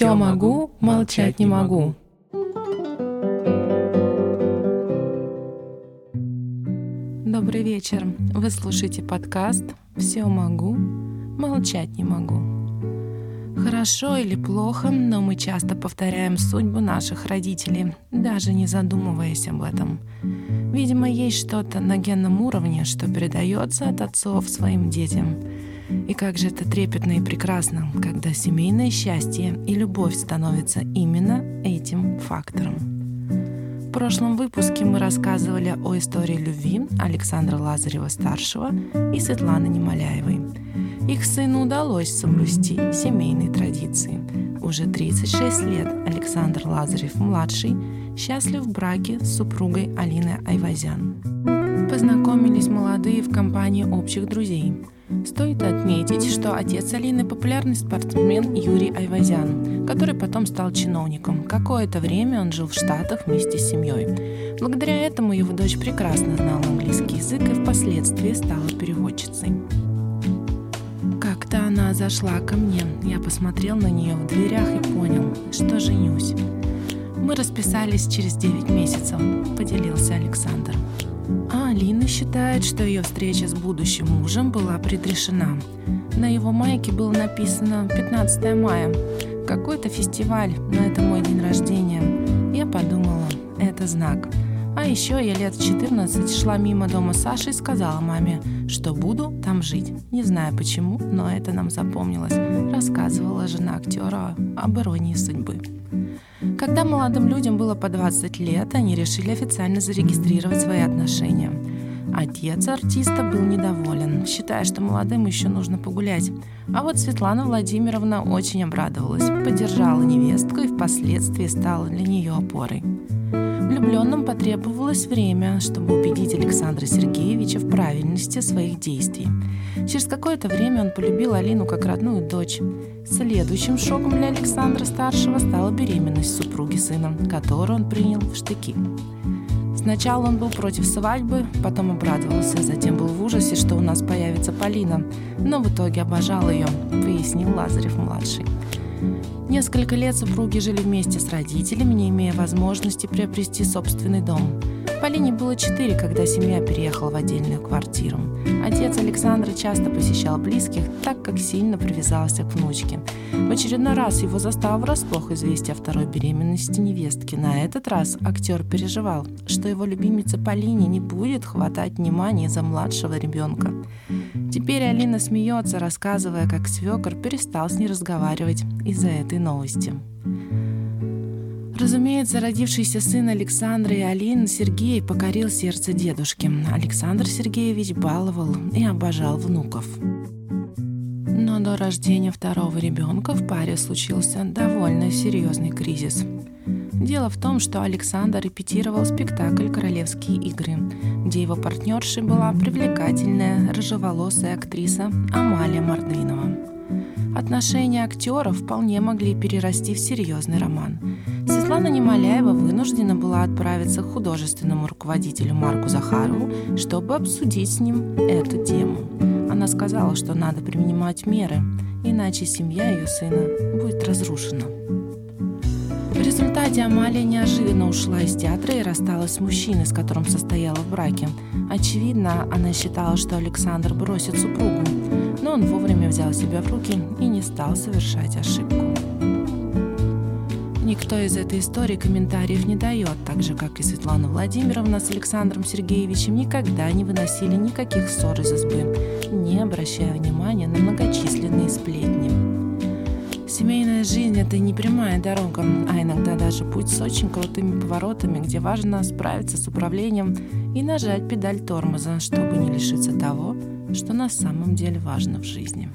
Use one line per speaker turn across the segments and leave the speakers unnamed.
Все могу, молчать не могу. Добрый вечер. Вы слушаете подкаст «Все могу, молчать не могу». Хорошо или плохо, но мы часто повторяем судьбу наших родителей, даже не задумываясь об этом. Видимо, есть что-то на генном уровне, что передается от отцов своим детям – и как же это трепетно и прекрасно, когда семейное счастье и любовь становятся именно этим фактором. В прошлом выпуске мы рассказывали о истории любви Александра Лазарева-старшего и Светланы Немоляевой. Их сыну удалось соблюсти семейные традиции. Уже 36 лет Александр Лазарев-младший счастлив в браке с супругой Алиной Айвазян. Познакомились молодые в компании общих друзей – Стоит отметить, что отец Алины – популярный спортсмен Юрий Айвазян, который потом стал чиновником. Какое-то время он жил в Штатах вместе с семьей. Благодаря этому его дочь прекрасно знала английский язык и впоследствии стала переводчицей. Как-то она зашла ко мне. Я посмотрел на нее в дверях и понял, что женюсь. Мы расписались через 9 месяцев, поделился Александр. А Алина считает, что ее встреча с будущим мужем была предрешена. На его майке было написано 15 мая. Какой-то фестиваль, но это мой день рождения. Я подумала, это знак. А еще я лет 14 шла мимо дома Саши и сказала маме, что буду там жить. Не знаю почему, но это нам запомнилось. Рассказывала жена актера об иронии судьбы. Когда молодым людям было по 20 лет, они решили официально зарегистрировать свои отношения. Отец артиста был недоволен, считая, что молодым еще нужно погулять. А вот Светлана Владимировна очень обрадовалась, поддержала невестку и впоследствии стала для нее опорой. Влюбленным потребовалось время, чтобы убедить Александра Сергеевича в правильности своих действий. Через какое-то время он полюбил Алину как родную дочь. Следующим шоком для Александра Старшего стала беременность супруги сына, которую он принял в штыки. Сначала он был против свадьбы, потом обрадовался, затем был в ужасе, что у нас появится Полина, но в итоге обожал ее, пояснил Лазарев-младший. Несколько лет супруги жили вместе с родителями, не имея возможности приобрести собственный дом. Полине было четыре, когда семья переехала в отдельную квартиру. Отец Александра часто посещал близких, так как сильно привязался к внучке. В очередной раз его застало врасплох известие о второй беременности невестки. На этот раз актер переживал, что его любимице Полине не будет хватать внимания за младшего ребенка. Теперь Алина смеется, рассказывая, как свекор перестал с ней разговаривать из-за этой новости. Разумеется, родившийся сын Александра и Алины Сергей покорил сердце дедушки. Александр Сергеевич баловал и обожал внуков. Но до рождения второго ребенка в паре случился довольно серьезный кризис. Дело в том, что Александр репетировал спектакль «Королевские игры», где его партнершей была привлекательная рыжеволосая актриса Амалия Мордвинова. Отношения актеров вполне могли перерасти в серьезный роман. Светлана Немоляева вынуждена была отправиться к художественному руководителю Марку Захарову, чтобы обсудить с ним эту тему. Она сказала, что надо принимать меры, иначе семья ее сына будет разрушена. Результате Амалия неожиданно ушла из театра и рассталась с мужчиной, с которым состояла в браке. Очевидно, она считала, что Александр бросит супругу, но он вовремя взял себя в руки и не стал совершать ошибку. Никто из этой истории комментариев не дает, так же, как и Светлана Владимировна с Александром Сергеевичем никогда не выносили никаких ссор из избы, не обращая внимания на многочисленные сплетни. Семейная жизнь — это не прямая дорога, а иногда даже путь с очень крутыми поворотами, где важно справиться с управлением и нажать педаль тормоза, чтобы не лишиться того, что на самом деле важно в жизни.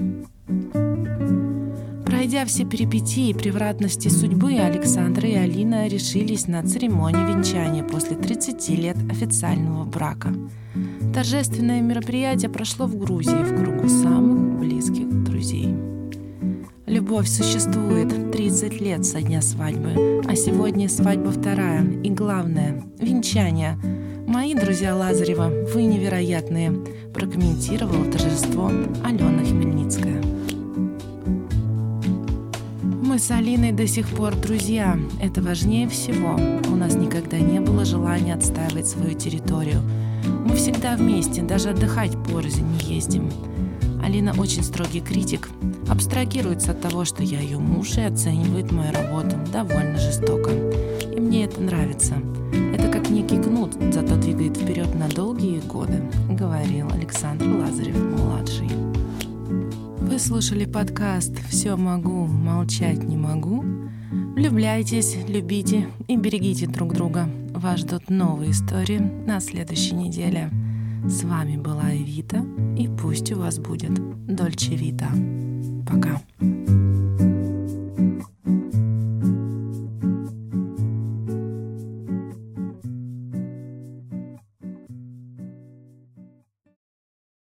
Пройдя все перипетии и превратности судьбы, Александра и Алина решились на церемонию венчания после 30 лет официального брака. Торжественное мероприятие прошло в Грузии в кругу самых близких друзей. Любовь существует 30 лет со дня свадьбы, а сегодня свадьба вторая и главное – венчание. Мои друзья Лазарева, вы невероятные, прокомментировала торжество Алена Хмельницкая. Мы с Алиной до сих пор друзья. Это важнее всего. У нас никогда не было желания отстаивать свою территорию. Мы всегда вместе, даже отдыхать порознь не ездим. Алина очень строгий критик, абстрагируется от того, что я ее муж и оценивает мою работу довольно жестоко. И мне это нравится. Это как некий кнут, зато двигает вперед на долгие годы, говорил Александр Лазарев-младший. Вы слушали подкаст «Все могу, молчать не могу». Влюбляйтесь, любите и берегите друг друга. Вас ждут новые истории на следующей неделе. С вами была Эвита, и пусть у вас будет Дольче Вита. Пока.